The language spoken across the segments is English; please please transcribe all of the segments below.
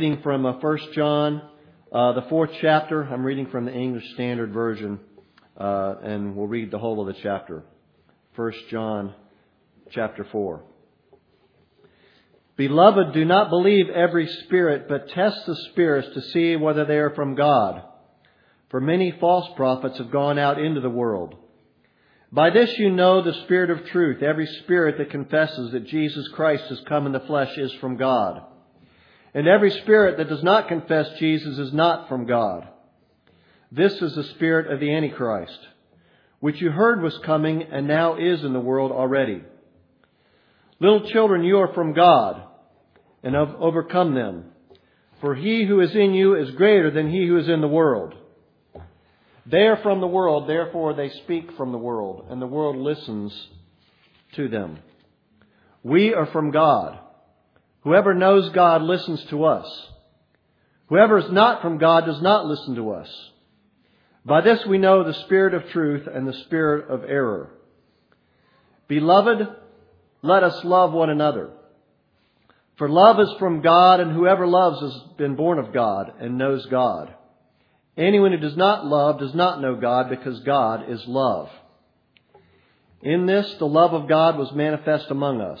reading from uh, 1 John, uh, the fourth chapter. I'm reading from the English Standard Version, uh, and we'll read the whole of the chapter. 1 John, chapter 4. Beloved, do not believe every spirit, but test the spirits to see whether they are from God. For many false prophets have gone out into the world. By this you know the spirit of truth. Every spirit that confesses that Jesus Christ has come in the flesh is from God. And every spirit that does not confess Jesus is not from God. This is the spirit of the Antichrist, which you heard was coming and now is in the world already. Little children, you are from God and have overcome them. For he who is in you is greater than he who is in the world. They are from the world, therefore they speak from the world, and the world listens to them. We are from God. Whoever knows God listens to us. Whoever is not from God does not listen to us. By this we know the spirit of truth and the spirit of error. Beloved, let us love one another. For love is from God, and whoever loves has been born of God and knows God. Anyone who does not love does not know God, because God is love. In this, the love of God was manifest among us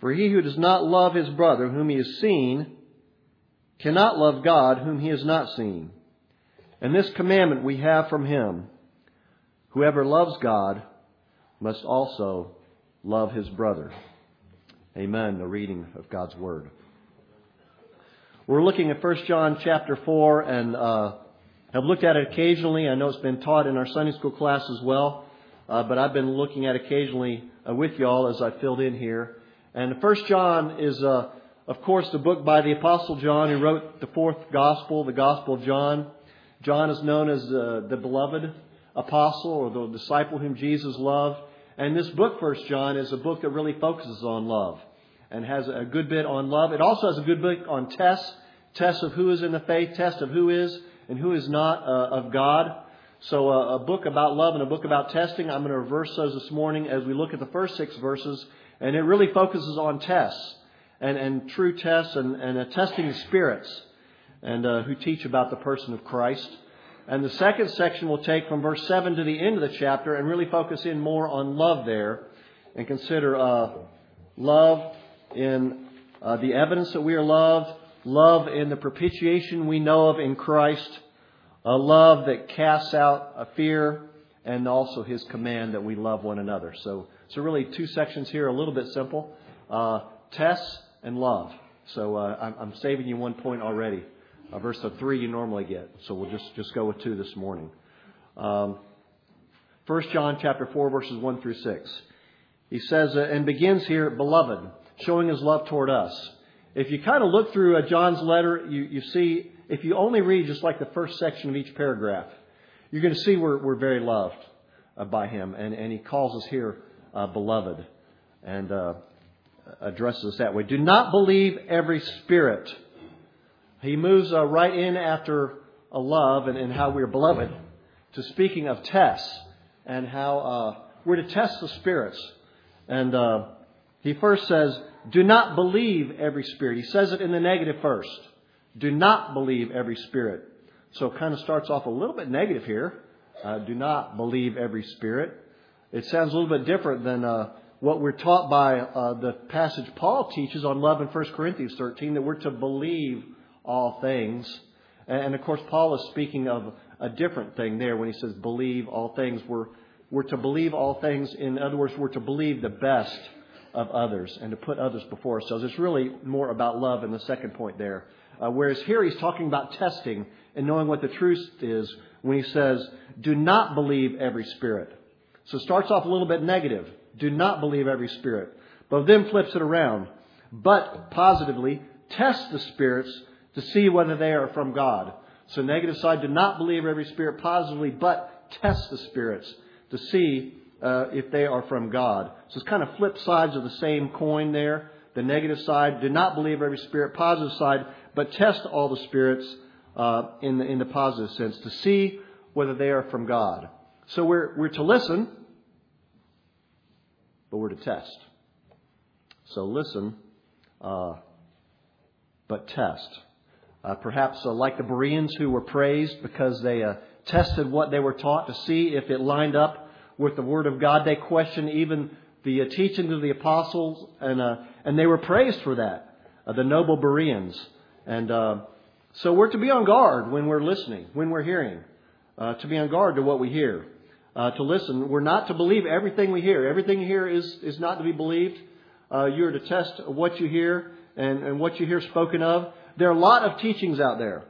For he who does not love his brother whom he has seen cannot love God whom he has not seen. And this commandment we have from him whoever loves God must also love his brother. Amen. The reading of God's word. We're looking at 1 John chapter 4 and uh, have looked at it occasionally. I know it's been taught in our Sunday school class as well, uh, but I've been looking at it occasionally uh, with y'all as I filled in here. And First John is, uh, of course, the book by the Apostle John, who wrote the fourth gospel, the Gospel of John. John is known as uh, the beloved apostle or the disciple whom Jesus loved. And this book, First John, is a book that really focuses on love and has a good bit on love. It also has a good bit on tests, tests of who is in the faith, tests of who is and who is not uh, of God. So uh, a book about love and a book about testing. I'm going to reverse those this morning as we look at the first six verses and it really focuses on tests and, and true tests and, and uh, testing spirits and uh, who teach about the person of Christ. And the second section will take from verse 7 to the end of the chapter and really focus in more on love there and consider uh, love in uh, the evidence that we are loved, love in the propitiation we know of in Christ, a love that casts out a fear, and also his command that we love one another. So so really, two sections here, a little bit simple: uh, tests and love. So uh, I'm, I'm, saving you one point already. Uh, verse of three you normally get, so we'll just just go with two this morning. Um, First John chapter four verses one through six. He says uh, and begins here, beloved, showing his love toward us. If you kind of look through uh, John's letter, you, you see if you only read just like the first section of each paragraph, you're going to see we're, we're very loved uh, by him, and, and he calls us here uh, beloved, and uh, addresses us that way. Do not believe every spirit, he moves uh, right in after a love and, and, how we're beloved to speaking of tests and how uh, we're to test the spirits. And uh, he first says, Do not believe every spirit. He says it in the negative first. Do not believe every spirit. So it kind of starts off a little bit negative here. Uh, do not believe every spirit. It sounds a little bit different than uh, what we're taught by uh, the passage Paul teaches on love in 1 Corinthians 13 that we're to believe all things. And of course, Paul is speaking of a different thing there when he says believe all things. We're, we're to believe all things. In other words, we're to believe the best of others and to put others before ourselves. It's really more about love in the second point there. Uh, whereas here he's talking about testing and knowing what the truth is when he says, do not believe every spirit. So it starts off a little bit negative. Do not believe every spirit. But then flips it around. But positively, test the spirits to see whether they are from God. So negative side, do not believe every spirit positively, but test the spirits to see uh, if they are from God. So it's kind of flip sides of the same coin there. The negative side, do not believe every spirit. Positive side, but test all the spirits uh, in, the, in the positive sense to see whether they are from God. So we're, we're to listen, but we're to test. So listen, uh, but test. Uh, perhaps uh, like the Bereans who were praised because they uh, tested what they were taught to see if it lined up with the Word of God. They questioned even the uh, teachings of the apostles, and uh, and they were praised for that. Uh, the noble Bereans, and so we're to be on guard when we're listening, when we're hearing, to be on guard to what we hear, to listen. We're not to believe everything we hear. Everything you hear is is not to be believed. you are to test what you hear and, and what you hear spoken of. There are a lot of teachings out there,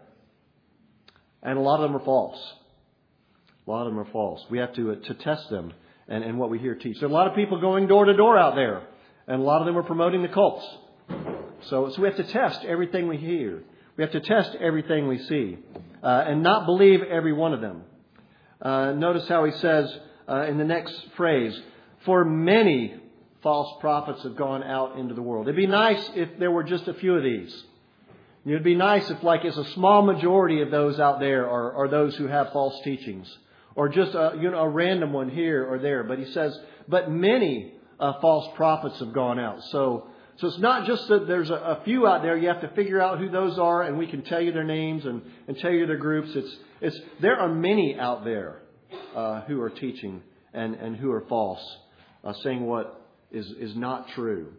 and a lot of them are false. A lot of them are false. We have to, uh, to test them and, and what we hear teach. There are a lot of people going door to door out there, and a lot of them are promoting the cults. So, so we have to test everything we hear. We have to test everything we see, uh, and not believe every one of them. Uh, notice how he says uh, in the next phrase, "For many false prophets have gone out into the world." It'd be nice if there were just a few of these. It'd be nice if, like, it's a small majority of those out there are, are those who have false teachings, or just a, you know a random one here or there. But he says, but many uh, false prophets have gone out. So, so it's not just that there's a, a, few out there. You have to figure out who those are, and we can tell you their names and, and tell you their groups. It's, it's there are many out there uh, who are teaching and, and who are false, uh, saying what is is not true.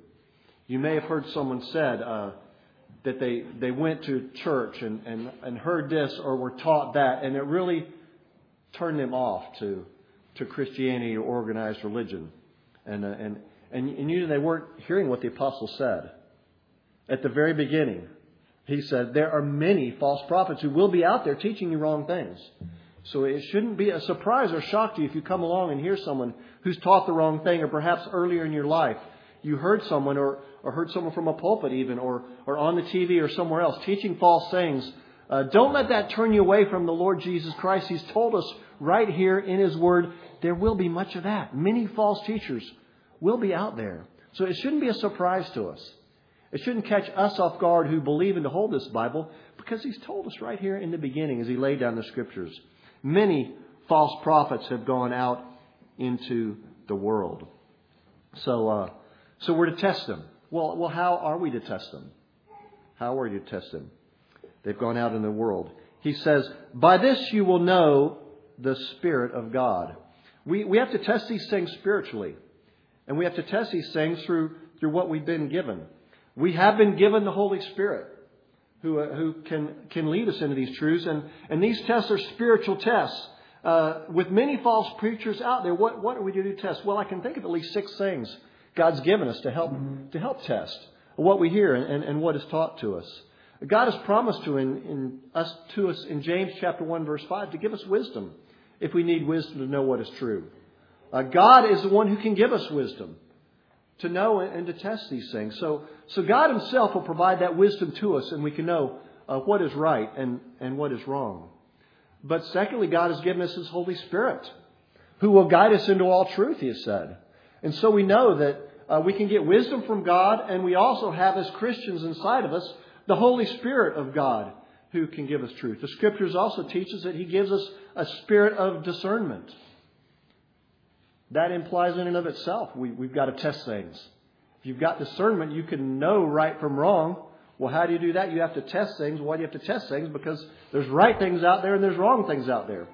You may have heard someone said. Uh, that they, they went to church and, and, and heard this or were taught that, and it really turned them off to, to Christianity or organized religion. And, uh, and, and, and you know, they weren't hearing what the apostle said. At the very beginning, he said, There are many false prophets who will be out there teaching you wrong things. So it shouldn't be a surprise or shock to you if you come along and hear someone who's taught the wrong thing, or perhaps earlier in your life you heard someone or, or heard someone from a pulpit even or, or on the TV or somewhere else teaching false things, uh, don't let that turn you away from the Lord Jesus Christ. He's told us right here in His Word there will be much of that. Many false teachers will be out there. So it shouldn't be a surprise to us. It shouldn't catch us off guard who believe and hold this Bible because He's told us right here in the beginning as He laid down the Scriptures. Many false prophets have gone out into the world. So, uh, so we're to test them. Well, well, how are we to test them? How are you to test them? They've gone out in the world. He says, By this you will know the Spirit of God. We, we have to test these things spiritually. And we have to test these things through, through what we've been given. We have been given the Holy Spirit who, uh, who can, can lead us into these truths. And, and these tests are spiritual tests. Uh, with many false preachers out there, what, what are we to do test? Well, I can think of at least six things God's given us to help to help test what we hear and, and what is taught to us. God has promised to in, in us to us in James chapter one verse five to give us wisdom if we need wisdom to know what is true. Uh, God is the one who can give us wisdom to know and, to test these things. So, so God Himself will provide that wisdom to us, and we can know uh, what is right and, and what is wrong. But secondly, God has given us His Holy Spirit, who will guide us into all truth. He has said. And so we know that uh, we can get wisdom from God, and we also have, as Christians inside of us, the Holy Spirit of God who can give us truth. The scriptures also teach us that he gives us a spirit of discernment. That implies in and of itself we, we've got to test things. If you've got discernment, you can know right from wrong. Well, how do you do that? You have to test things. Why do you have to test things? Because there's right things out there and there's wrong things out there.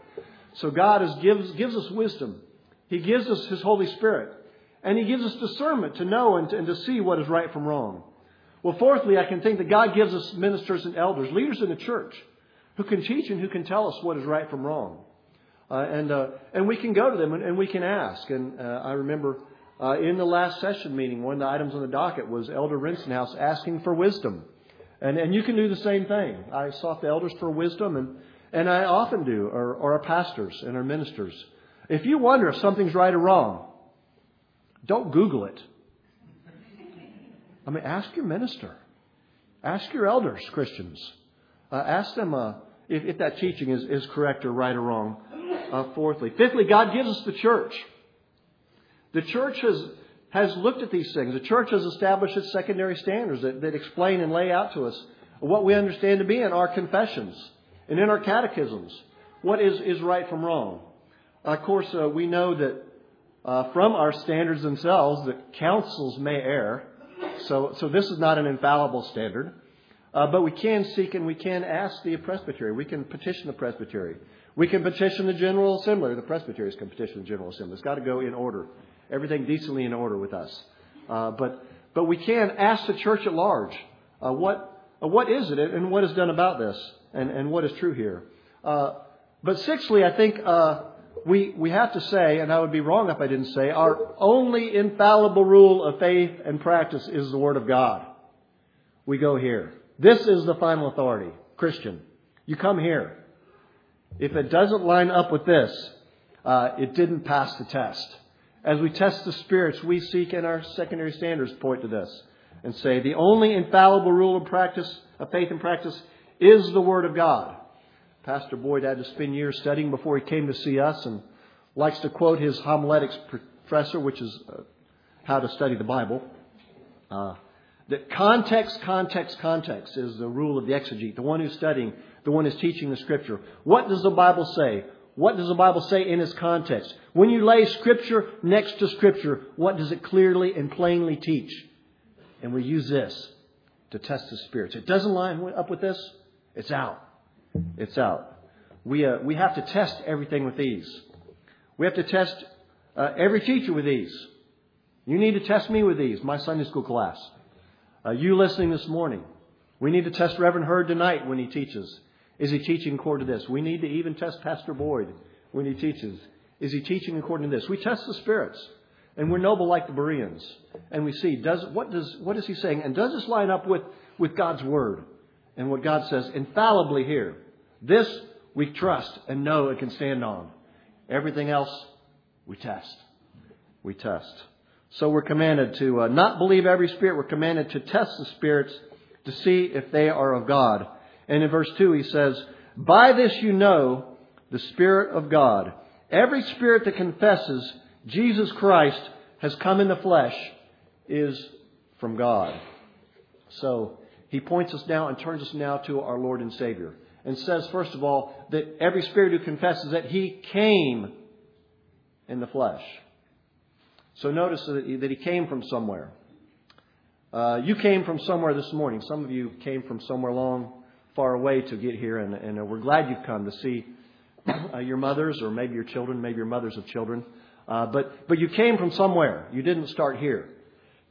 So God is, gives, gives us wisdom. He gives us His Holy Spirit. And He gives us discernment to know and to, and to see what is right from wrong. Well, fourthly, I can think that God gives us ministers and elders, leaders in the church, who can teach and who can tell us what is right from wrong. Uh, and, uh, and we can go to them and, and we can ask. And uh, I remember uh, in the last session meeting, one of the items on the docket was Elder Rinsenhouse asking for wisdom. And, and you can do the same thing. I sought the elders for wisdom, and, and I often do, or, or our pastors and our ministers. If you wonder if something's right or wrong, don't Google it. I mean, ask your minister. Ask your elders, Christians. Uh, ask them uh, if, if, that teaching is, is correct or right or wrong. Uh, fourthly. Fifthly, God gives us the church. The church has, has looked at these things. The church has established its secondary standards that, that explain and lay out to us what we understand to be in our confessions and in our catechisms what is, is right from wrong. Of course, uh, we know that uh, from our standards themselves that councils may err. So, so this is not an infallible standard. Uh, but we can seek and we can ask the presbytery. We can petition the presbytery. We can petition the General Assembly. The presbyteries can petition the General Assembly. It's got to go in order. Everything decently in order with us. Uh, but, but we can ask the church at large, uh, what, uh, what is it and what is done about this and, and what is true here. Uh, but sixthly, I think uh, we, we have to say, and I would be wrong if I didn't say, our only infallible rule of faith and practice is the Word of God. We go here. This is the final authority. Christian, you come here. If it doesn't line up with this, uh, it didn't pass the test. As we test the spirits, we seek and our secondary standards point to this and say the only infallible rule of practice, of faith and practice, is the Word of God. Pastor Boyd had to spend years studying before he came to see us and likes to quote his homiletics professor, which is uh, how to study the Bible. Uh, that context, context, context is the rule of the exegete, the one who's studying, the one who's teaching the Scripture. What does the Bible say? What does the Bible say in its context? When you lay Scripture next to Scripture, what does it clearly and plainly teach? And we use this to test the spirits. It doesn't line up with this, it's out. It's out. We, uh, we have to test everything with these. We have to test uh, every teacher with these. You need to test me with these, my Sunday school class. Uh, you listening this morning. We need to test Reverend Hurd tonight when he teaches. Is he teaching according to this? We need to even test Pastor Boyd when he teaches. Is he teaching according to this? We test the spirits. And we're noble like the Bereans. And we see, does, what, does, what is he saying? And does this line up with, with God's Word? And what God says infallibly here. This we trust and know and can stand on. Everything else we test. We test. So we're commanded to uh, not believe every spirit. We're commanded to test the spirits to see if they are of God. And in verse 2 he says, By this you know the Spirit of God. Every spirit that confesses Jesus Christ has come in the flesh is from God. So he points us now and turns us now to our Lord and Savior. And says, first of all, that every spirit who confesses that he came in the flesh. So notice that he, came from somewhere. Uh, you came from somewhere this morning. Some of you came from somewhere long far away to get here, and, and uh, we're glad you've come to see uh, your mothers or maybe your children, maybe your mothers of children. Uh, but, but you came from somewhere. You didn't start here.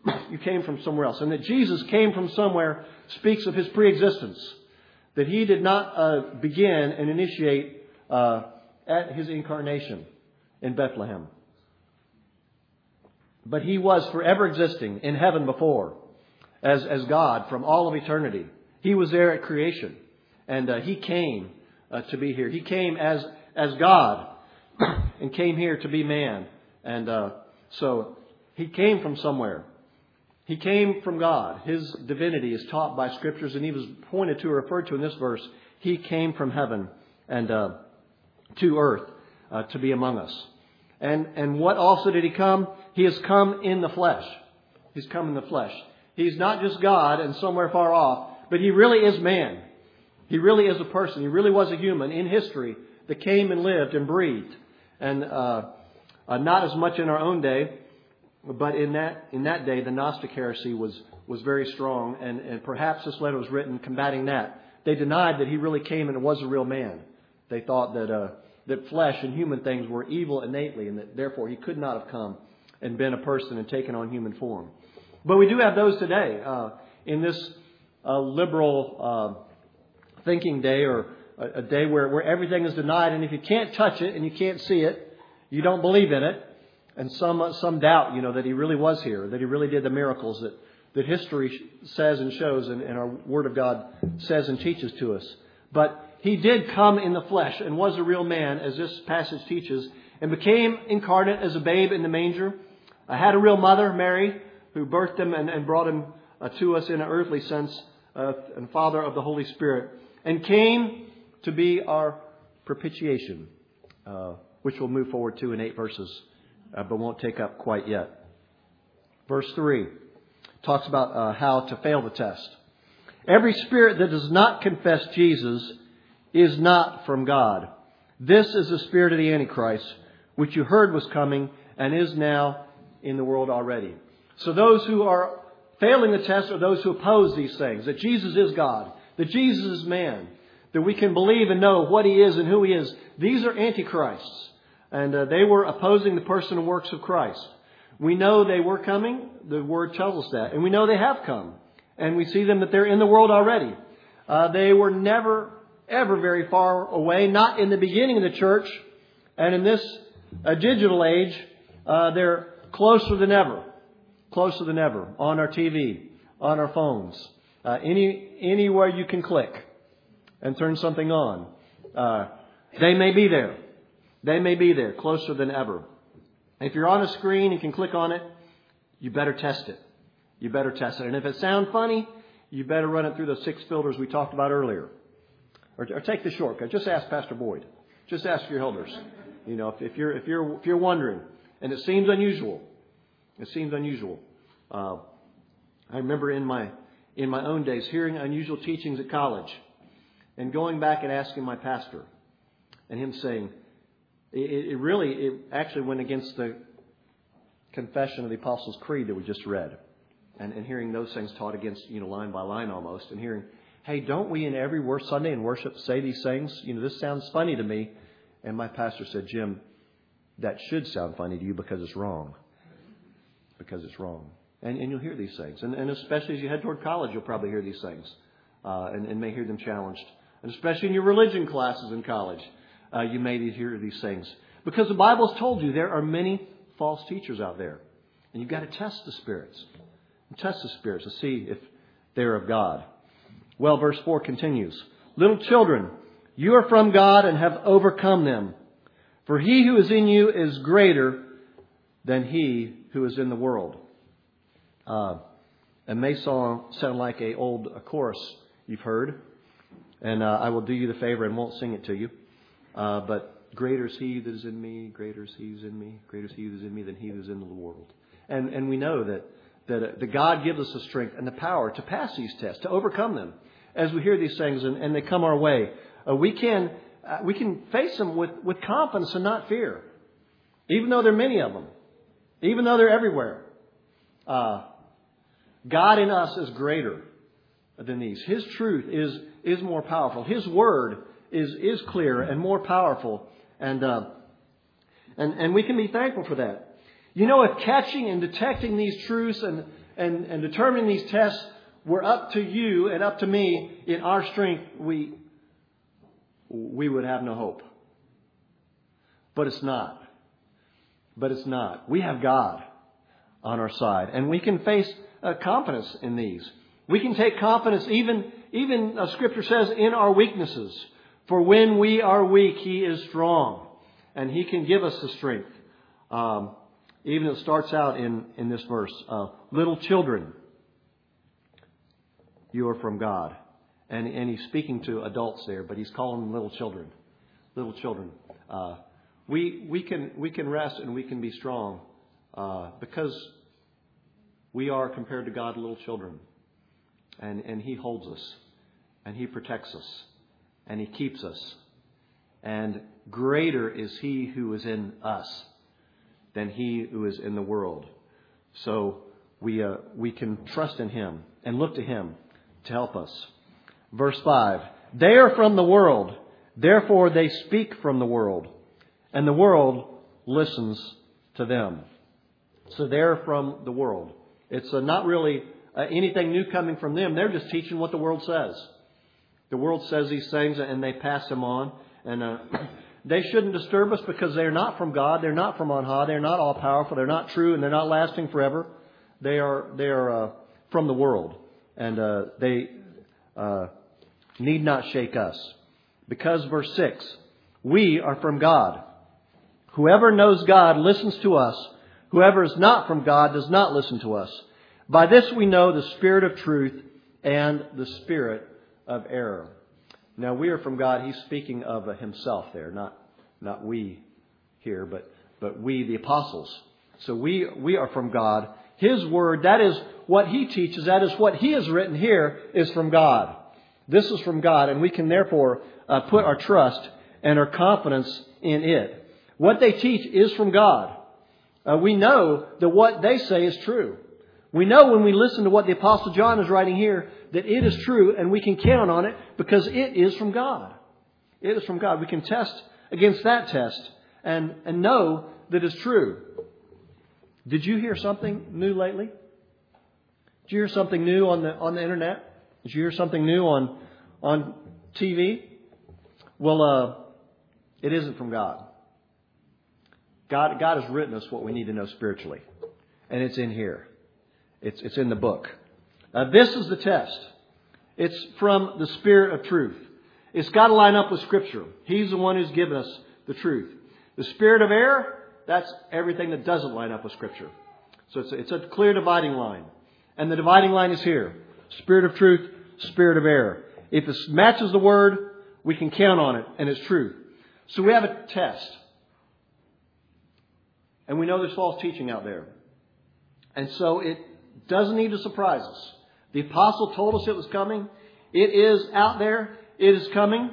you came from somewhere else. And that Jesus came from somewhere speaks of his preexistence. That he did not uh, begin and initiate uh, at his incarnation in Bethlehem. But he was forever existing in heaven before as, as God from all of eternity. He was there at creation, and uh, He came uh, to be here. He came as as God, and came here to be man. And uh, so He came from somewhere. He came from God. His divinity is taught by scriptures, and He was pointed to or referred to in this verse. He came from heaven and uh, to earth uh, to be among us. And and what also did He come? He has come in the flesh. He's come in the flesh. He's not just God and somewhere far off but he really is man. He really is a person. He really was a human in history that came and lived and breathed. And uh, uh, not as much in our own day, but in that in that day, the Gnostic heresy was was very strong, and, and perhaps this letter was written combating that. They denied that he really came and was a real man. They thought that uh, that flesh and human things were evil innately, and that therefore he could not have come and been a person and taken on human form. But we do have those today uh, in this uh, liberal uh, thinking day, or a, a day where, where everything is denied, and if you can't touch it and you can't see it, you don't believe in it, and some some doubt, you know, that he really was here, that he really did the miracles that that history says and shows, and, and our Word of God says and teaches to us. But he did come in the flesh and was a real man, as this passage teaches, and became incarnate as a babe in the manger. I had a real mother, Mary, who birthed him and, and brought him uh, to us in an earthly sense, uh, and Father of the Holy Spirit, and came to be our propitiation, uh, which we'll move forward to in eight verses, uh, but won't take up quite yet. Verse 3 talks about uh, how to fail the test. Every spirit that does not confess Jesus is not from God. This is the spirit of the Antichrist, which you heard was coming and is now in the world already. So those who are failing the test are those who oppose these things, that Jesus is God, that Jesus is man, that we can believe and know what he is and who he is. These are antichrists, and uh, they were opposing the person and works of Christ. We know they were coming. The word tells us that. And we know they have come. And we see them that they're in the world already. Uh, they were never ever very far away, not in the beginning of the church. And in this uh, digital age, uh, they're closer than ever. Closer than ever. On our TV, on our phones, uh, any, anywhere you can click and turn something on. Uh, they may be there. They may be there, closer than ever. If you're on a screen and can click on it, you better test it. You better test it. And if it sounds funny, you better run it through the six filters we talked about earlier. Or, or take the shortcut. Just ask Pastor Boyd. Just ask your elders. You know, if, if you're if you're if you're wondering, and it seems unusual, it seems unusual. Uh, I remember in my in my own days hearing unusual teachings at college, and going back and asking my pastor, and him saying, it, it really it actually went against the confession of the Apostles' Creed that we just read, and, and hearing those things taught against you know line by line almost, and hearing hey, don't we in every Sunday in worship say these things? You know, this sounds funny to me. And my pastor said, Jim, that should sound funny to you because it's wrong. Because it's wrong. And, and you'll hear these things. And, and especially as you head toward college, you'll probably hear these things uh, and, and may hear them challenged. And especially in your religion classes in college, uh, you may hear these things. Because the Bible's told you there are many false teachers out there. And you've got to test the spirits. And test the spirits to see if they're of God. Well, verse 4 continues Little children, you are from God and have overcome them. For he who is in you is greater than he who is in the world. Uh, it may sound, sound like a old a chorus you've heard, and uh, I will do you the favor and won't sing it to you. Uh, but greater is he that is in me, greater is he who is in me, greater is he that is in me than he who is in the world. And, and we know that, that, uh, that God gives us the strength and the power to pass these tests, to overcome them as we hear these things and, and they come our way. Uh, we can uh, we can face them with, with confidence and not fear, even though there are many of them, even though they're everywhere. Uh, God in us is greater than these. His truth is is more powerful. His word is is clear and more powerful, and uh, and and we can be thankful for that. You know, if catching and detecting these truths and and, and determining these tests were up to you and up to me in our strength, we, we would have no hope. But it's not. But it's not. We have God on our side, and we can face uh, confidence in these. We can take confidence, even, even uh, Scripture says, in our weaknesses. For when we are weak, He is strong, and He can give us the strength. Um, even it starts out in, in this verse uh, little children you are from God. And, and he's speaking to adults there, but he's calling them little children. Little children. Uh, we, we, can, we can rest and we can be strong uh, because we are, compared to God, little children. And, and he holds us and he protects us. And He keeps us. And greater is He who is in us than He who is in the world. So we, uh, we can trust in Him and look to Him to help us. Verse 5 They are from the world, therefore they speak from the world, and the world listens to them. So they're from the world. It's uh, not really uh, anything new coming from them. They're just teaching what the world says. The world says these things and they pass them on. And uh, they shouldn't disturb us because they're not from God. They're not from on high. They're not all powerful. They're not true and they're not lasting forever. They are, they are uh, from the world. And uh, they uh, need not shake us. Because, verse 6, we are from God. Whoever knows God listens to us. Whoever is not from God does not listen to us. By this we know the spirit of truth and the spirit of error. Now we are from God. He's speaking of himself there, not, not we here, but, but we, the apostles. So we, we are from God. His word, that is what he teaches, that is what he has written here, is from God. This is from God, and we can therefore uh, put our trust and our confidence in it. What they teach is from God. Uh, we know that what they say is true. We know when we listen to what the Apostle John is writing here that it is true and we can count on it because it is from God. It is from God. We can test against that test and, and know that it's true. Did you hear something new lately? Did you hear something new on the, on the internet? Did you hear something new on, on TV? Well, uh, it isn't from God. God, God has written us what we need to know spiritually. And it's in here. It's, it's in the book. This is the test. It's from the Spirit of truth. It's got to line up with Scripture. He's the one who's given us the truth. The Spirit of error, that's everything that doesn't line up with Scripture. So it's a, it's a clear dividing line. And the dividing line is here. Spirit of truth, Spirit of error. If it matches the Word, we can count on it, and it's true. So we have a test. And we know there's false teaching out there. And so it doesn't need to surprise us. The apostle told us it was coming. It is out there. It is coming.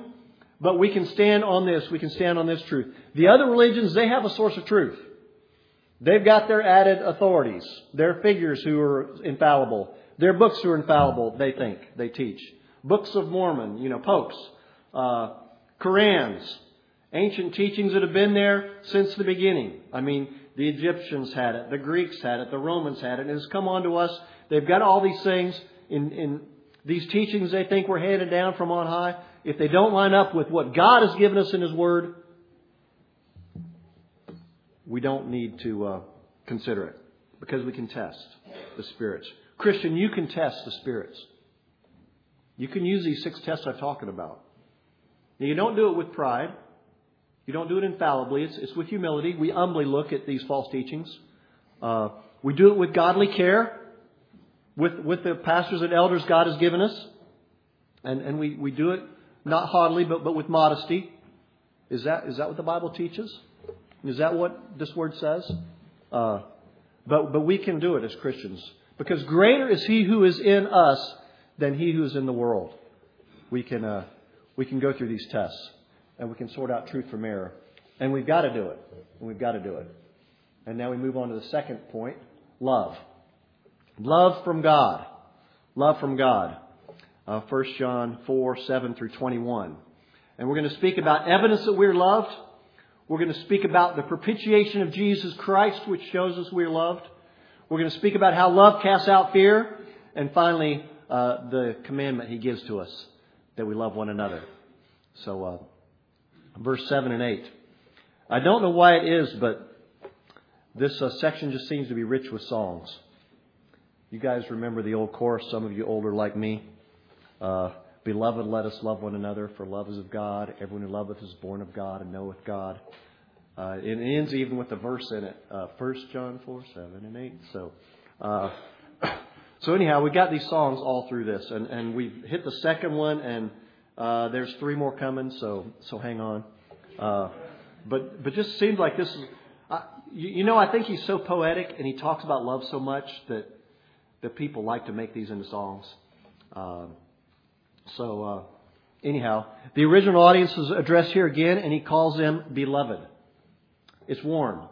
But we can stand on this. We can stand on this truth. The other religions, they have a source of truth. They've got their added authorities, their figures who are infallible, their books who are infallible, they think, they teach. Books of Mormon, you know, popes, uh, Korans, ancient teachings that have been there since the beginning. I mean, the Egyptians had it, the Greeks had it, the Romans had it, and it's come on to us. They've got all these things in, in these teachings they think were handed down from on high. If they don't line up with what God has given us in His Word, we don't need to uh, consider it because we can test the spirits. Christian, you can test the spirits. You can use these six tests I'm talking about. Now, you don't do it with pride. You don't do it infallibly. It's, it's with humility. We humbly look at these false teachings. Uh, we do it with godly care, with, with the pastors and elders God has given us. And, and we, we do it not haughtily, but, but with modesty. Is that, is that what the Bible teaches? Is that what this word says? Uh, but, but we can do it as Christians. Because greater is He who is in us than He who is in the world. We can, uh, we can go through these tests and we can sort out truth from error. And we've got to do it. And we've got to do it. And now we move on to the second point love. Love from God. Love from God. Uh, 1 John 4 7 through 21. And we're going to speak about evidence that we're loved. We're going to speak about the propitiation of Jesus Christ, which shows us we're loved. We're going to speak about how love casts out fear. And finally, uh, the commandment he gives to us that we love one another. So, uh, verse 7 and 8. I don't know why it is, but this uh, section just seems to be rich with songs. You guys remember the old chorus, some of you older like me. Uh, Beloved, let us love one another, for love is of God. Everyone who loveth is born of God and knoweth God. Uh, it ends even with a verse in it, uh, 1 John 4, 7 and 8. So, uh, so anyhow, we got these songs all through this, and, and we hit the second one, and uh, there's three more coming, so so hang on. Uh, but but just seems like this is, you, know, I think he's so poetic and he talks about love so much that that people like to make these into songs. Uh, so uh, anyhow, the original audience is addressed here again, and he calls them beloved. It's warm.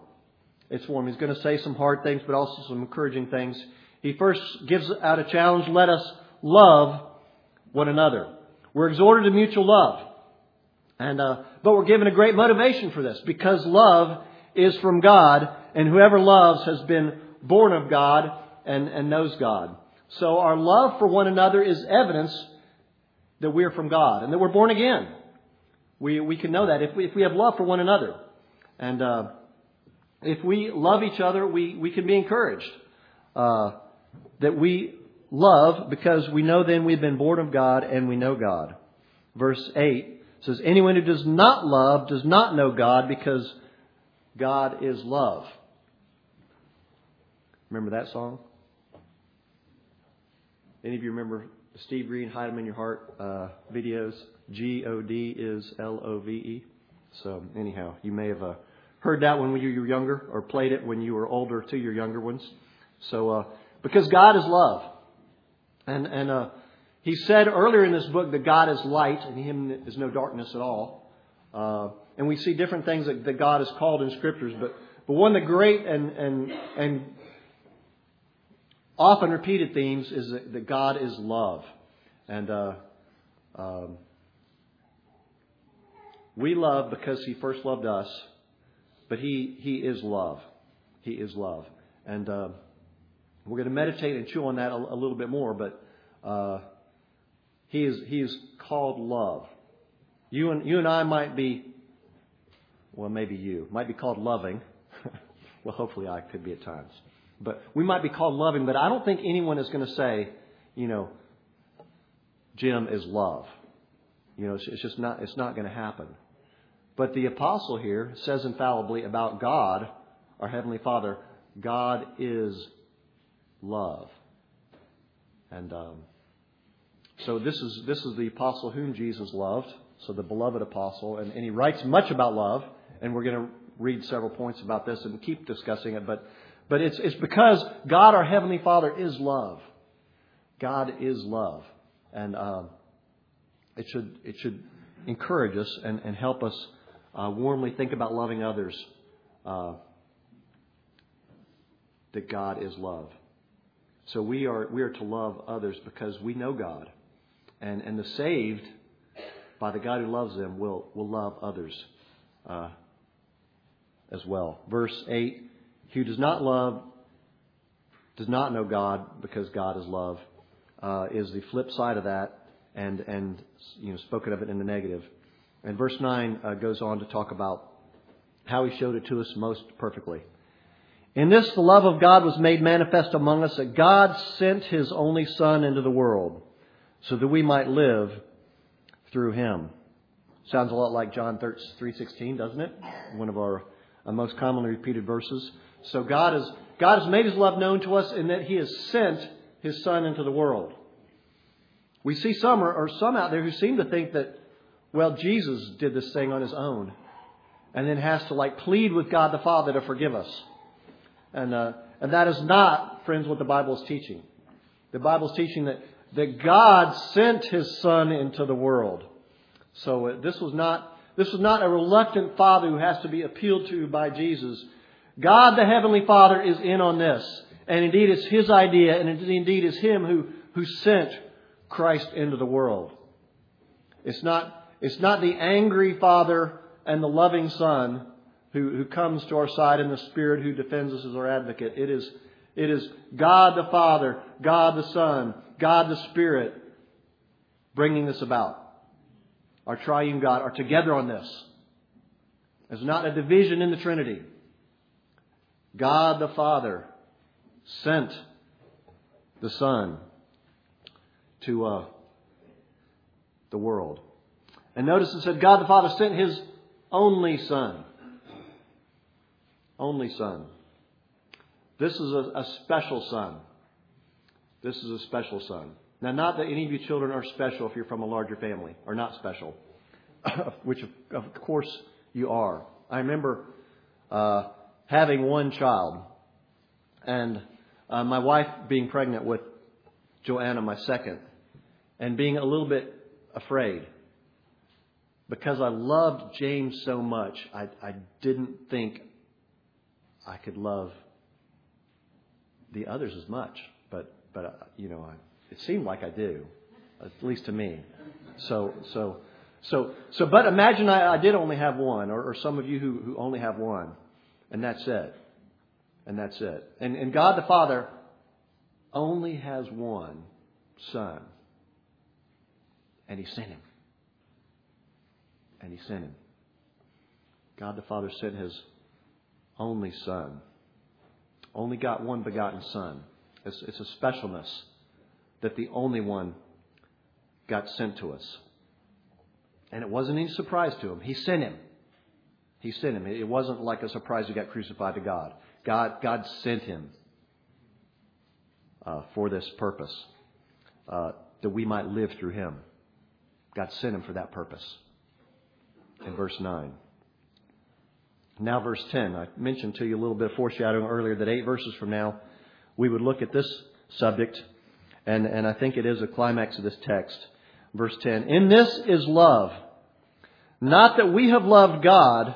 It's warm. He's going to say some hard things, but also some encouraging things. He first gives out a challenge let us love one another. We're exhorted to mutual love. And, uh, but we're given a great motivation for this because love is from God, and whoever loves has been born of God and, and knows God. So our love for one another is evidence that we're from God and that we're born again. We, we can know that if we, if we have love for one another. And uh, if we love each other, we, we can be encouraged uh, that we love because we know then we've been born of God and we know God. Verse 8 says, Anyone who does not love does not know God because God is love. Remember that song? Any of you remember Steve Green, Hide 'em in Your Heart uh, videos? G O D is L O V E. So, anyhow, you may have uh, heard that when you were younger or played it when you were older to your younger ones. So, uh, because God is love. And, and uh, he said earlier in this book that God is light and him is no darkness at all. Uh, and we see different things that, that God is called in scriptures, but, but one of the great and, and, and often repeated themes is that, that God is love. And uh, um, we love because He first loved us, but He, he is love. He is love. And uh, we're going to meditate and chew on that a, a little bit more, but uh, he, is, he is called love. You and, you and I might be, well, maybe you, might be called loving. well, hopefully I could be at times. But we might be called loving, but I don't think anyone is going to say, you know, Jim is love. You know, it's, it's just not, it's not going to happen. But the apostle here says infallibly about God, our Heavenly Father, God is love. And um, so this is this is the apostle whom Jesus loved, so the beloved apostle, and, and he writes much about love, and we're going to read several points about this and keep discussing it. But but it's it's because God, our heavenly Father, is love. God is love, and um, it should it should encourage us and, and help us uh, warmly think about loving others. Uh, that God is love. So we are, we are to love others because we know God. And, and the saved, by the God who loves them, will, will love others uh, as well. Verse 8 who does not love does not know God because God is love, uh, is the flip side of that, and, and you know, spoken of it in the negative. And verse 9 uh, goes on to talk about how He showed it to us most perfectly. In this, the love of God was made manifest among us that God sent His only Son into the world so that we might live through Him. Sounds a lot like John 3.16, doesn't it? One of our uh, most commonly repeated verses. So God has, God has made His love known to us in that He has sent His Son into the world. We see some or, or some out there who seem to think that, well, Jesus did this thing on His own and then has to like plead with God the Father to forgive us. And, uh, and that is not, friends, what the Bible is teaching. The Bible is teaching that, that God sent His Son into the world. So uh, this was not, this was not a reluctant father who has to be appealed to by Jesus. God the Heavenly Father is in on this. And indeed it's His idea, and indeed it's Him who, who sent Christ into the world. It's not, it's not the angry Father and the loving Son who, who comes to our side in the Spirit who defends us as our advocate. It is, it is God the Father, God the Son, God the Spirit bringing this about. Our triune God are together on this. There's not a division in the Trinity. God the Father sent the Son to uh, the world. And notice it said God the Father sent His only Son only son. This is a, a special son. This is a special son. Now, not that any of you children are special if you're from a larger family, or not special, which of, course you are. I remember uh, having one child, and uh, my wife being pregnant with Joanna, my second, and being a little bit afraid because I loved James so much, I, I didn't think I could love the others as much. But, but uh, you know, I, it seemed like I do, at least to me. So, so, so, so, but imagine I, I did only have one, or, or some of you who, who only have one, and that's it. And that's it. And, and God the Father only has one Son. And He sent Him. And He sent Him. God the Father sent His only Son. Only got one begotten Son. It's, it's a specialness that the only one got sent to us. And it wasn't any surprise to him. He sent him. He sent him. It wasn't like a surprise he got crucified to God. God, God sent him uh, for this purpose, uh, that we might live through him. God sent him for that purpose. In verse 9. Now, verse 10. I mentioned to you a little bit of foreshadowing earlier that eight verses from now, we would look at this subject, and, and I think it is a climax of this text. Verse 10 In this is love, not that we have loved God,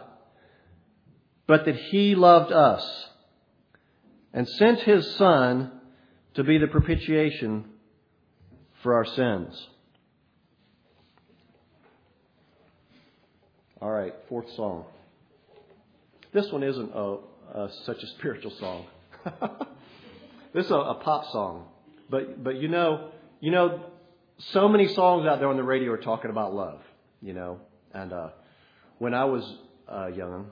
but that He loved us and sent His Son to be the propitiation for our sins. All right, fourth song. This one isn't a, a, such a spiritual song. this is a, a pop song, but but you know you know so many songs out there on the radio are talking about love, you know. And uh, when I was uh, young,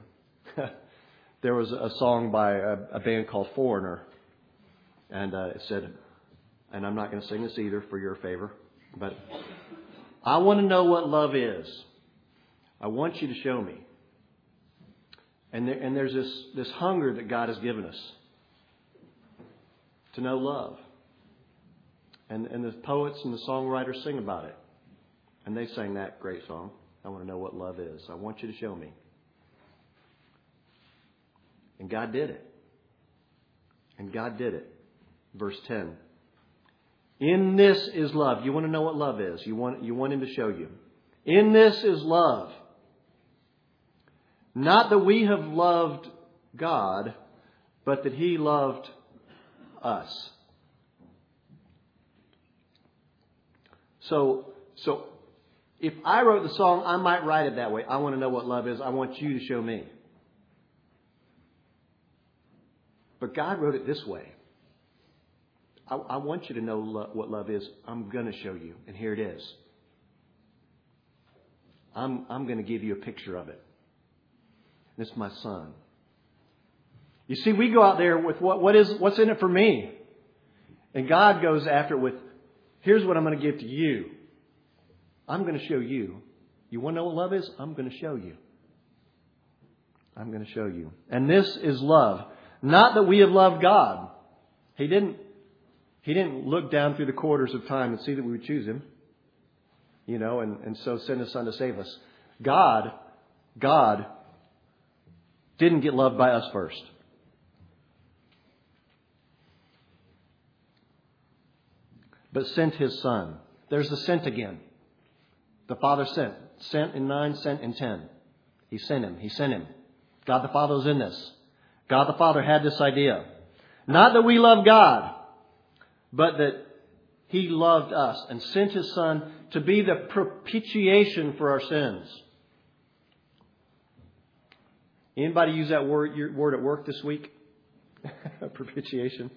there was a song by a, a band called Foreigner, and uh, it said, and I'm not going to sing this either for your favor, but I want to know what love is. I want you to show me. And, there, and there's this, this hunger that God has given us to know love. And, and the poets and the songwriters sing about it. And they sang that great song. I want to know what love is. I want you to show me. And God did it. And God did it. Verse 10. In this is love. You want to know what love is. You want, you want Him to show you. In this is love. Not that we have loved God, but that He loved us So, so if I wrote the song, I might write it that way. I want to know what love is. I want you to show me. But God wrote it this way. I, I want you to know lo- what love is. I'm going to show you. And here it is. I'm, I'm going to give you a picture of it. Is my son. You see, we go out there with what, what is, what's in it for me? And God goes after it with Here's what I'm going to give to you. I'm going to show you. You want to know what love is? I'm going to show you. I'm going to show you. And this is love. Not that we have loved God. He didn't, he didn't look down through the quarters of time and see that we would choose him. You know, and, and so send his son to save us. God, God didn't get loved by us first. but sent his son. There's the sent again. The Father sent. Sent in 9, sent in 10. He sent him. He sent him. God the Father was in this. God the Father had this idea. Not that we love God, but that he loved us and sent his son to be the propitiation for our sins. Anybody use that word, word at work this week? propitiation.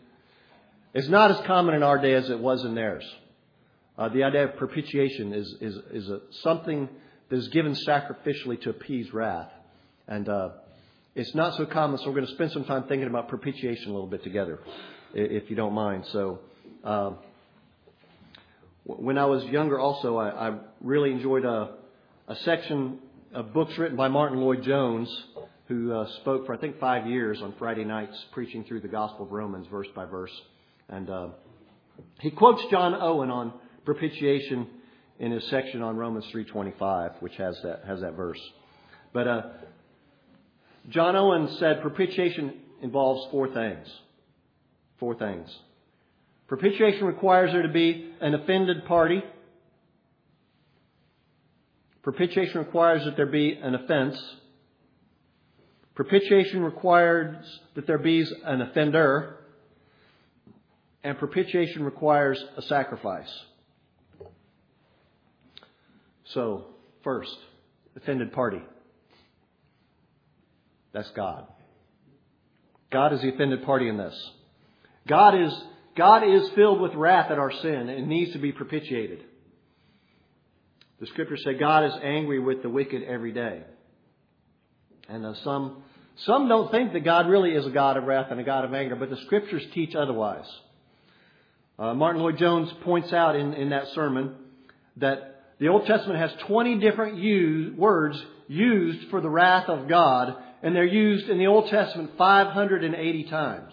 It's not as common in our day as it was in theirs. Uh, the idea of propitiation is, is, is a, something that is given sacrificially to appease wrath. And uh, it's not so common, so we're going to spend some time thinking about propitiation a little bit together, if you don't mind. So, uh, when I was younger, also, I, I really enjoyed a, a, section of books written by Martyn Lloyd-Jones, who uh, spoke for, I think, five years on Friday nights, preaching through the Gospel of Romans verse by verse. And uh, he quotes John Owen on propitiation in his section on Romans 3:25, which has that has that verse. But uh, John Owen said propitiation involves four things. Four things. Propitiation requires there to be an offended party. Propitiation requires that there be an offense. Propitiation requires that there be an offender. And propitiation requires a sacrifice. So, first, offended party. That's God. God is the offended party in this. God is, God is filled with wrath at our sin and needs to be propitiated. The scriptures say God is angry with the wicked every day. And uh, some, some don't think that God really is a God of wrath and a God of anger, but the scriptures teach otherwise. Uh, Martyn Lloyd-Jones points out in, in that sermon that the Old Testament has 20 different use, words used for the wrath of God, and they're used in the Old Testament 580 times.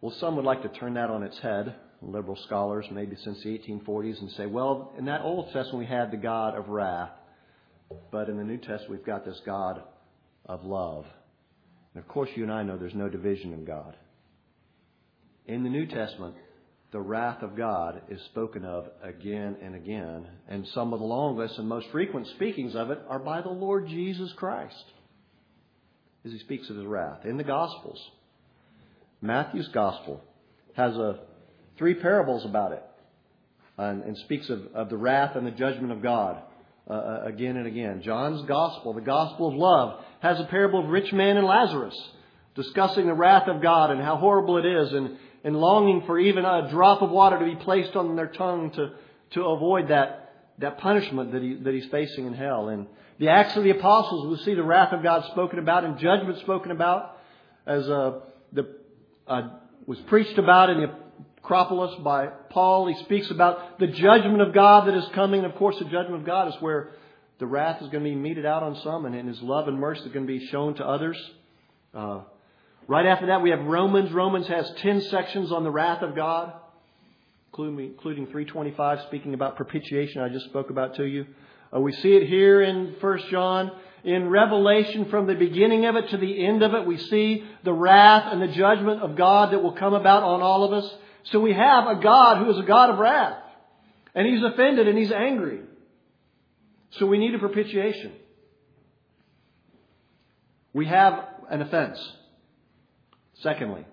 Well, some would like to turn that on its head, liberal scholars, maybe since the 1840s, and say, well, in that Old Testament we had the God of wrath, but in the New Testament we've got this God of love. And of course, you and I know there's no division in God. In the New Testament, the wrath of God is spoken of again and again, and some of the longest and most frequent speakings of it are by the Lord Jesus Christ as he speaks of his wrath. In the Gospels, Matthew's Gospel has a, three parables about it and, and speaks of, of the wrath and the judgment of God uh, uh again and again. John's Gospel, the Gospel of love, has a parable of rich man and Lazarus discussing the wrath of God and how horrible it is and and longing for even a drop of water to be placed on their tongue to, to avoid that, that punishment that, he, that he's facing in hell. And the Acts of the Apostles, we see the wrath of God spoken about and judgment spoken about as uh, the, uh, was preached about in the Acropolis by Paul. He speaks about the judgment of God that is coming. Of course, the judgment of God is where the wrath is going to be meted out on some and His love and mercy is going to be shown to others. Uh, Right after that, we have Romans. Romans has 10 sections on the wrath of God, including 325 speaking about propitiation I just spoke about to you. Uh, we see it here in 1 John. In Revelation, from the beginning of it to the end of it, we see the wrath and the judgment of God that will come about on all of us. So we have a God who is a God of wrath. And He's offended and He's angry. So we need a propitiation. We have an offense. Secondly,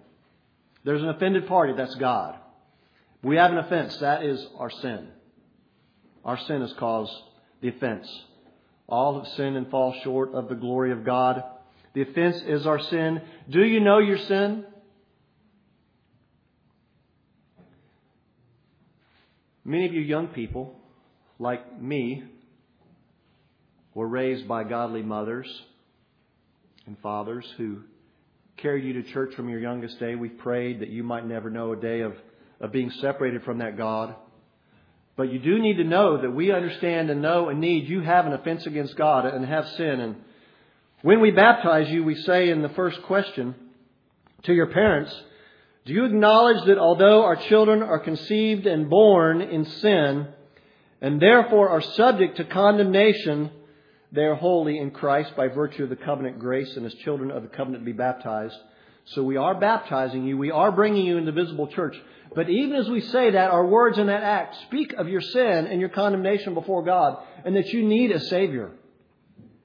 there's an offended party, that's God. We have an offense, that is our sin. Our sin has caused the offense. All have sinned and fall short of the glory of God. The offense is our sin. Do you know your sin? Many of you young people, like me, were raised by godly mothers and fathers who carried you to church from your youngest day. We prayed that you might never know a day of, of being separated from that God. But you do need to know that we understand and know and need you have an offense against God and have sin. And when we baptize you, we say in the first question to your parents, do you acknowledge that although our children are conceived and born in sin, and therefore are subject to condemnation, they are holy in Christ by virtue of the covenant grace and as children of the covenant be baptized. So we are baptizing you. We are bringing you into the visible church. But even as we say that, our words in that act speak of your sin and your condemnation before God and that you need a Savior.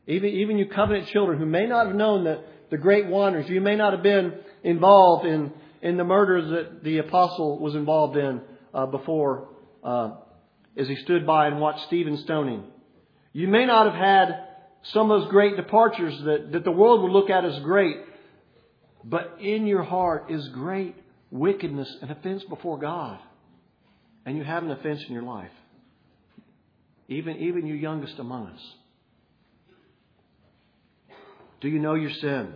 Even, even you covenant children who may not have known the, the great wonders, you may not have been involved in, in the murders that the apostle was involved in uh, before uh, as he stood by and watched Stephen stoning. You may not have had some of those great departures that, that the world would look at as great, but in your heart is great wickedness and offense before God. And you have an offense in your life. Even, even you youngest among us. Do you know your sin?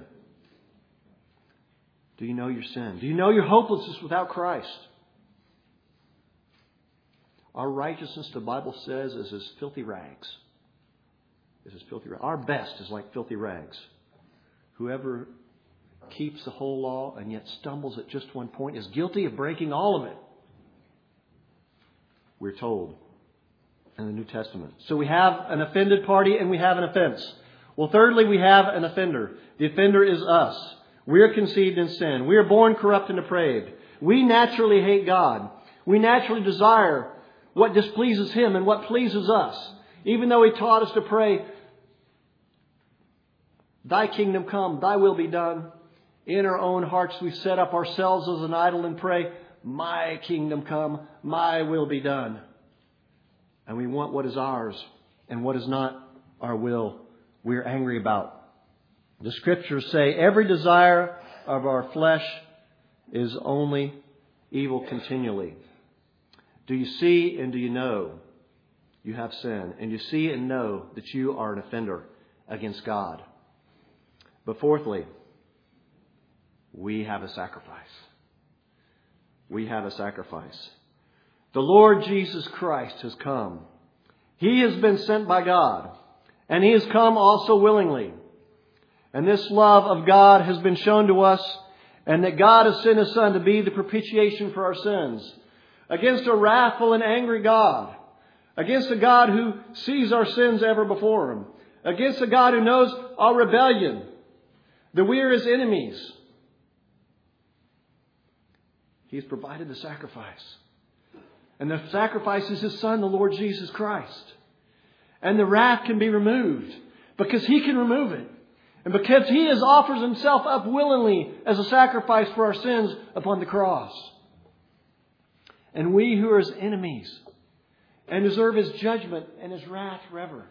Do you know your sin? Do you know your hopelessness without Christ? Our righteousness, the Bible says, is as filthy rags is as filthy rags. Our best is like filthy rags. Whoever keeps the whole law and yet stumbles at just one point is guilty of breaking all of it. We're told in the New Testament. So we have an offended party and we have an offense. Well, thirdly, we have an offender. The offender is us. We are conceived in sin. We are born corrupt and depraved. We naturally hate God. We naturally desire what displeases Him and what pleases us. Even though He taught us to pray, Thy kingdom come, Thy will be done. In our own hearts, we set up ourselves as an idol and pray, My kingdom come, My will be done. And we want what is ours and what is not our will, we are angry about. The scriptures say every desire of our flesh is only evil continually. Do you see and do you know you have sin? And you see and know that you are an offender against God. But fourthly, we have a sacrifice. We have a sacrifice. The Lord Jesus Christ has come. He has been sent by God, and He has come also willingly. And this love of God has been shown to us, and that God has sent His Son to be the propitiation for our sins against a wrathful and angry God, against a God who sees our sins ever before Him, against a God who knows our rebellion, that we are His enemies. He's provided the sacrifice. And the sacrifice is His Son, the Lord Jesus Christ. And the wrath can be removed because He can remove it. And because He has offers Himself up willingly as a sacrifice for our sins upon the cross. And we who are His enemies and deserve His judgment and His wrath forever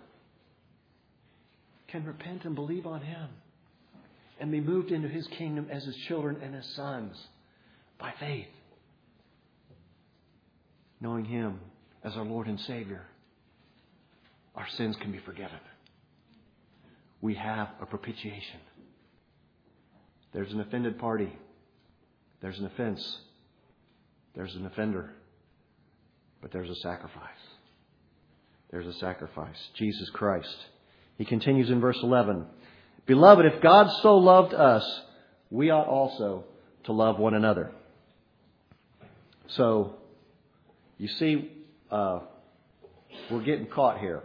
can repent and believe on Him and be moved into His kingdom as His children and His sons by faith knowing Him as our Lord and Savior, our sins can be forgiven. We have a propitiation. There's an offended party. There's an offense. There's an offender. But there's a sacrifice. There's a sacrifice. Jesus Christ. He continues in verse 11 Beloved, if God so loved us, we ought also to love one another. So, you see, uh, we're getting caught here.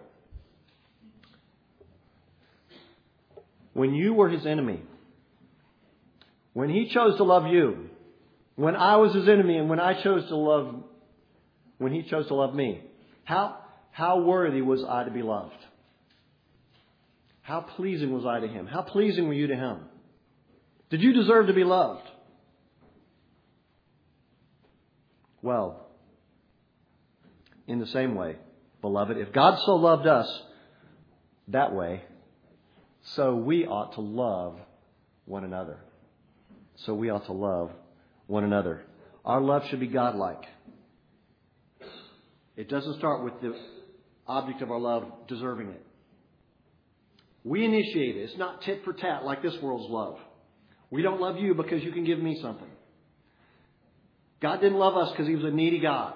When you were his enemy, when he chose to love you, when I was his enemy and when I chose to love, when he chose to love me, how, how worthy was I to be loved? How pleasing was I to him? How pleasing were you to him? Did you deserve to be loved? Well, in the same way, beloved, if God so loved us that way, so we ought to love one another. So we ought to love one another. Our love should be godlike. It doesn't start with the object of our love deserving it. We initiate it. It's not tit for tat like this world's love. We don't love you because you can give me something. God didn't love us because he was a needy God.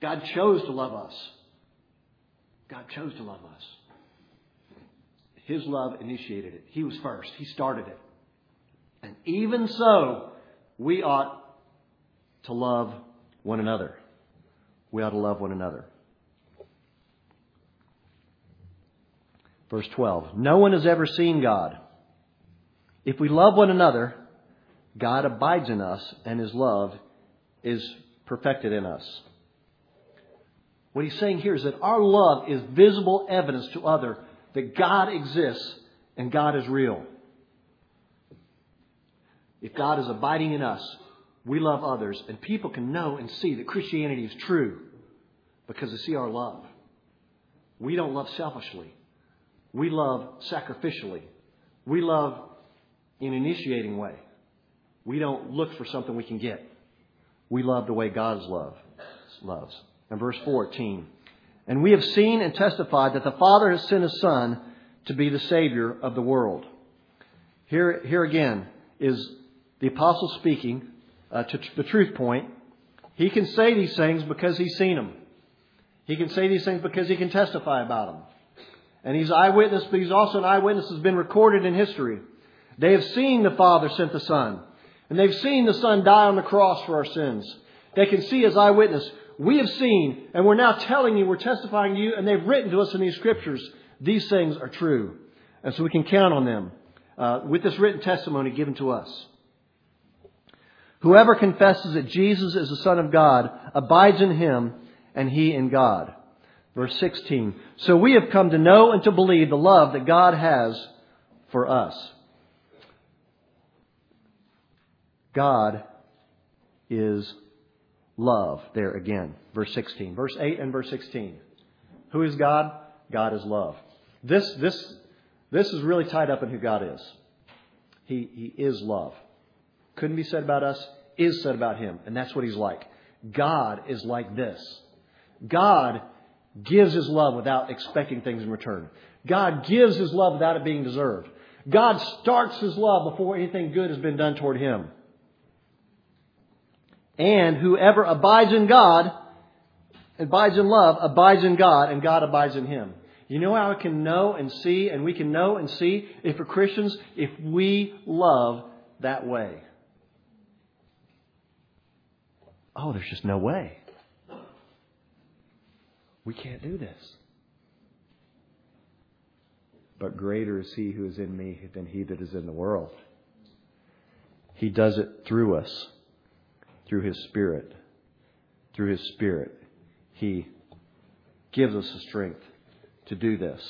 God chose to love us. God chose to love us. His love initiated it. He was first. He started it. And even so, we ought to love one another. We ought to love one another. Verse 12 No one has ever seen God. If we love one another, God abides in us, and his love is perfected in us. What he's saying here is that our love is visible evidence to other that God exists and God is real. If God is abiding in us, we love others, and people can know and see that Christianity is true because they see our love. We don't love selfishly. We love sacrificially. We love in an initiating way. We don't look for something we can get. We love the way God's love loves and verse 14. And we have seen and testified that the Father has sent His Son to be the Savior of the world. Here, here again is the apostle speaking uh, to the truth point. He can say these things because he's seen them. He can say these things because he can testify about them. And he's eyewitness, but he's also an eyewitness that's been recorded in history. They have seen the Father sent the Son. And they've seen the Son die on the cross for our sins. They can see as eyewitness we have seen, and we're now telling you, we're testifying to you, and they've written to us in these scriptures, these things are true. And so we can count on them uh, with this written testimony given to us. Whoever confesses that Jesus is the Son of God abides in him, and he in God. Verse 16. So we have come to know and to believe the love that God has for us. God is love. There again. Verse 16. Verse 8 and verse 16. Who is God? God is love. This, this, this is really tied up in who God is. He, he is love. Couldn't be said about us, is said about him. And that's what he's like. God is like this. God gives his love without expecting things in return. God gives his love without it being deserved. God starts his love before anything good has been done toward him. And whoever abides in God, abides in love, abides in God, and God abides in him. You know how we can know and see, and we can know and see if we're Christians if we love that way. Oh, there's just no way. We can't do this. But greater is he who is in me than he that is in the world. He does it through us, through his Spirit. Through his Spirit, he gives us the strength to do this.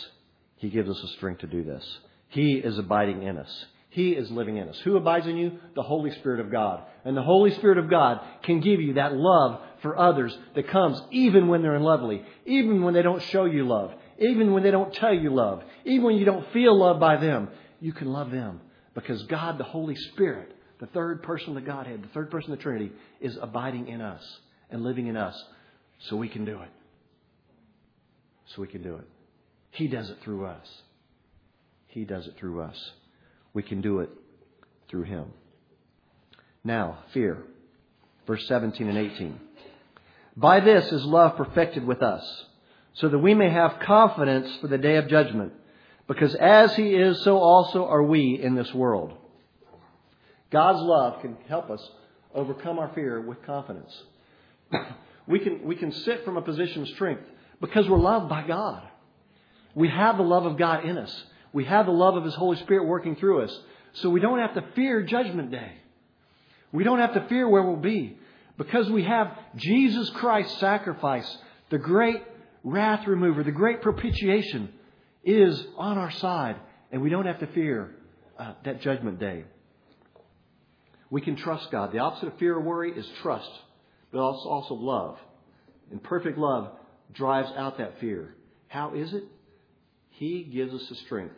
He gives us the strength to do this. He is abiding in us. He is living in us. Who abides in you? The Holy Spirit of God. And the Holy Spirit of God can give you that love for others that comes even when they're unlovely, even when they don't show you love, even when they don't tell you love, even when you don't feel loved by them. You can love them because God, the Holy Spirit, the third person of the Godhead, the third person of the Trinity, is abiding in us and living in us so we can do it. So we can do it. He does it through us. He does it through us. We can do it through Him. Now, fear. Verse 17 and 18. By this is love perfected with us, so that we may have confidence for the day of judgment. Because as He is, so also are we in this world. God's love can help us overcome our fear with confidence. we, can, we can sit from a position of strength because we're loved by God. We have the love of God in us. We have the love of His Holy Spirit working through us. So we don't have to fear Judgment Day. We don't have to fear where we'll be. Because we have Jesus Christ's sacrifice, the great wrath remover, the great propitiation is on our side. And we don't have to fear uh, that Judgment Day. We can trust God. The opposite of fear or worry is trust, but also, also love. And perfect love drives out that fear. How is it? He gives us the strength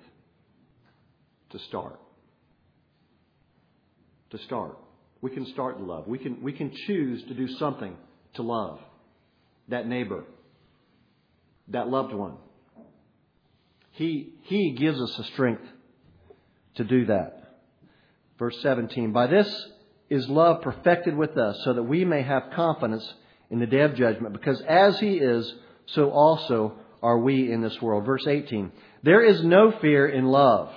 to start. To start. We can start to love. We can, we can choose to do something to love that neighbor, that loved one. He, he gives us the strength to do that. Verse 17 By this is love perfected with us, so that we may have confidence in the day of judgment, because as He is, so also are we in this world. Verse 18. There is no fear in love,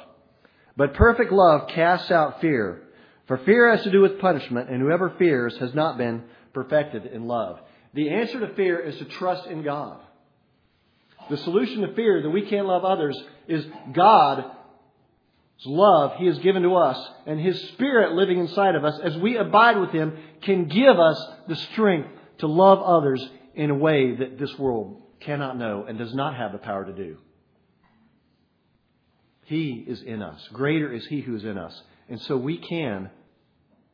but perfect love casts out fear. For fear has to do with punishment, and whoever fears has not been perfected in love. The answer to fear is to trust in God. The solution to fear that we can't love others is God's love He has given to us, and His Spirit living inside of us as we abide with Him can give us the strength to love others in a way that this world cannot know and does not have the power to do. He is in us. Greater is He who is in us. And so we can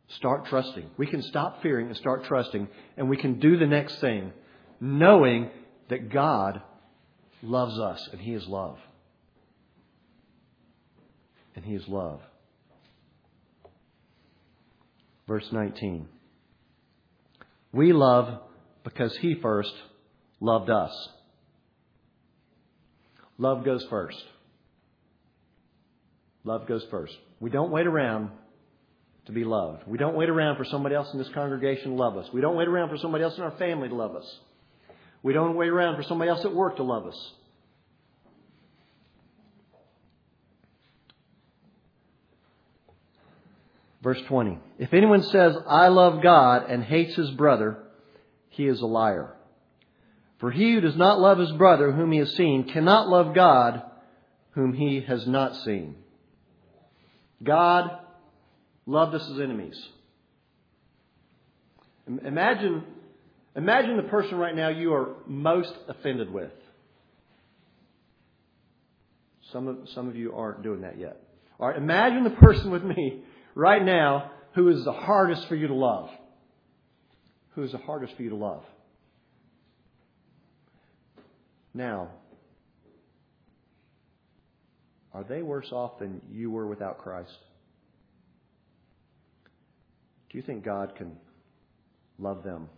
start trusting. We can stop fearing and start trusting. And we can do the next thing, knowing that God loves us and He is love. And He is love. Verse 19. We love because He first loved us. Love goes first. Love goes first. We don't wait around to be loved. We don't wait around for somebody else in this congregation to love us. We don't wait around for somebody else in our family to love us. We don't wait around for somebody else at work to love us. Verse 20. If anyone says, I love God and hates his brother, he is a liar. For he who does not love his brother whom he has seen cannot love God whom he has not seen. God loved us as enemies. Imagine, imagine the person right now you are most offended with. Some of, some of you aren't doing that yet. All right, imagine the person with me right now who is the hardest for you to love. Who is the hardest for you to love? Now, are they worse off than you were without Christ? Do you think God can love them?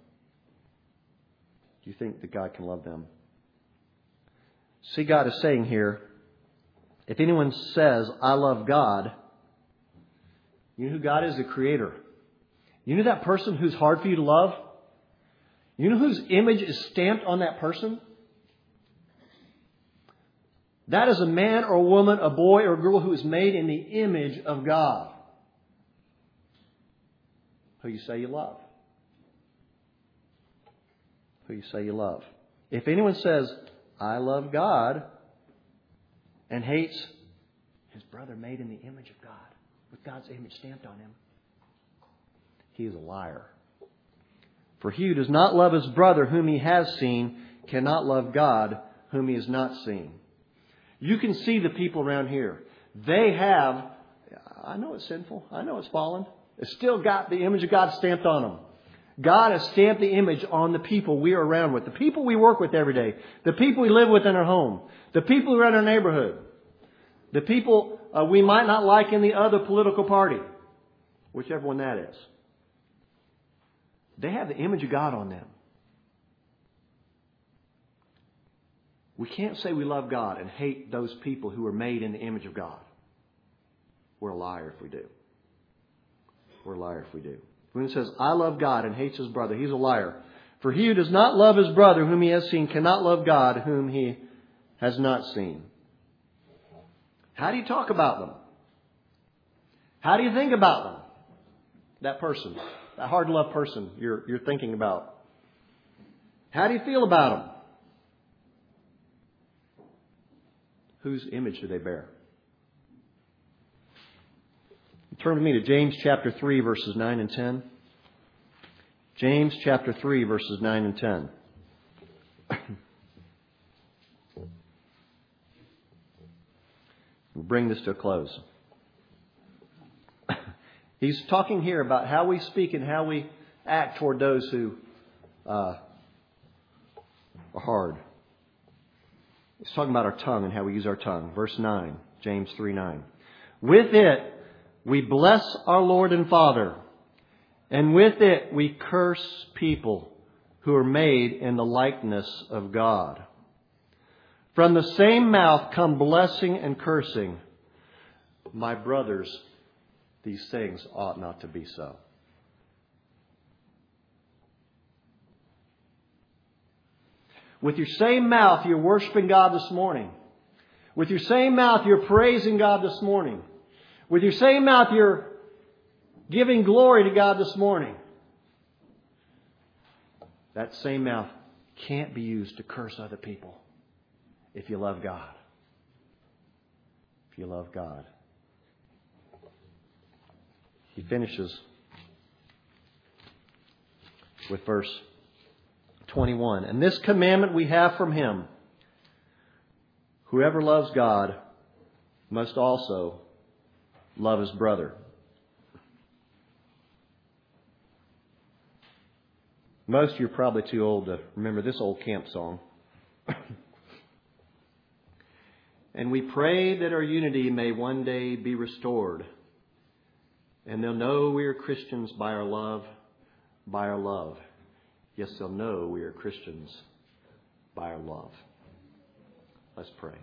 Do you think that God can love them? See, God is saying here, if anyone says, I love God, you know who God is? The Creator. You know that person who's hard for you to love? You know whose image is stamped on that person? That is a man or a woman, a boy or a girl who is made in the image of God. Who you say you love. Who you say you love. If anyone says, I love God, and hates his brother made in the image of God, with God's image stamped on him, he is a liar. For he who does not love his brother whom he has seen cannot love God whom he has not seen. You can see the people around here. They have, I know it's sinful. I know it's fallen. It's still got the image of God stamped on them. God has stamped the image on the people we are around with, the people we work with every day, the people we live with in our home, the people who are in our neighborhood, the people uh, we might not like in the other political party, whichever one that is. They have the image of God on them. We can't say we love God and hate those people who are made in the image of God. We're a liar if we do. We're a liar if we do. When it says, I love God and hates his brother, he's a liar. For he who does not love his brother whom he has seen cannot love God whom he has not seen. How do you talk about them? How do you think about them? That person, that hard love person you're, you're thinking about. How do you feel about them? Whose image do they bear? Turn with me to James chapter 3, verses 9 and 10. James chapter 3, verses 9 and 10. we'll bring this to a close. He's talking here about how we speak and how we act toward those who uh, are hard. He's talking about our tongue and how we use our tongue. Verse 9, James 3 9. With it, we bless our Lord and Father, and with it, we curse people who are made in the likeness of God. From the same mouth come blessing and cursing. My brothers, these things ought not to be so. With your same mouth, you're worshiping God this morning. With your same mouth, you're praising God this morning. With your same mouth, you're giving glory to God this morning. That same mouth can't be used to curse other people if you love God. If you love God. He finishes with verse 21. And this commandment we have from him whoever loves God must also love his brother. Most of you are probably too old to remember this old camp song. and we pray that our unity may one day be restored. And they'll know we are Christians by our love, by our love. Yes, they'll know we are Christians by our love. Let's pray.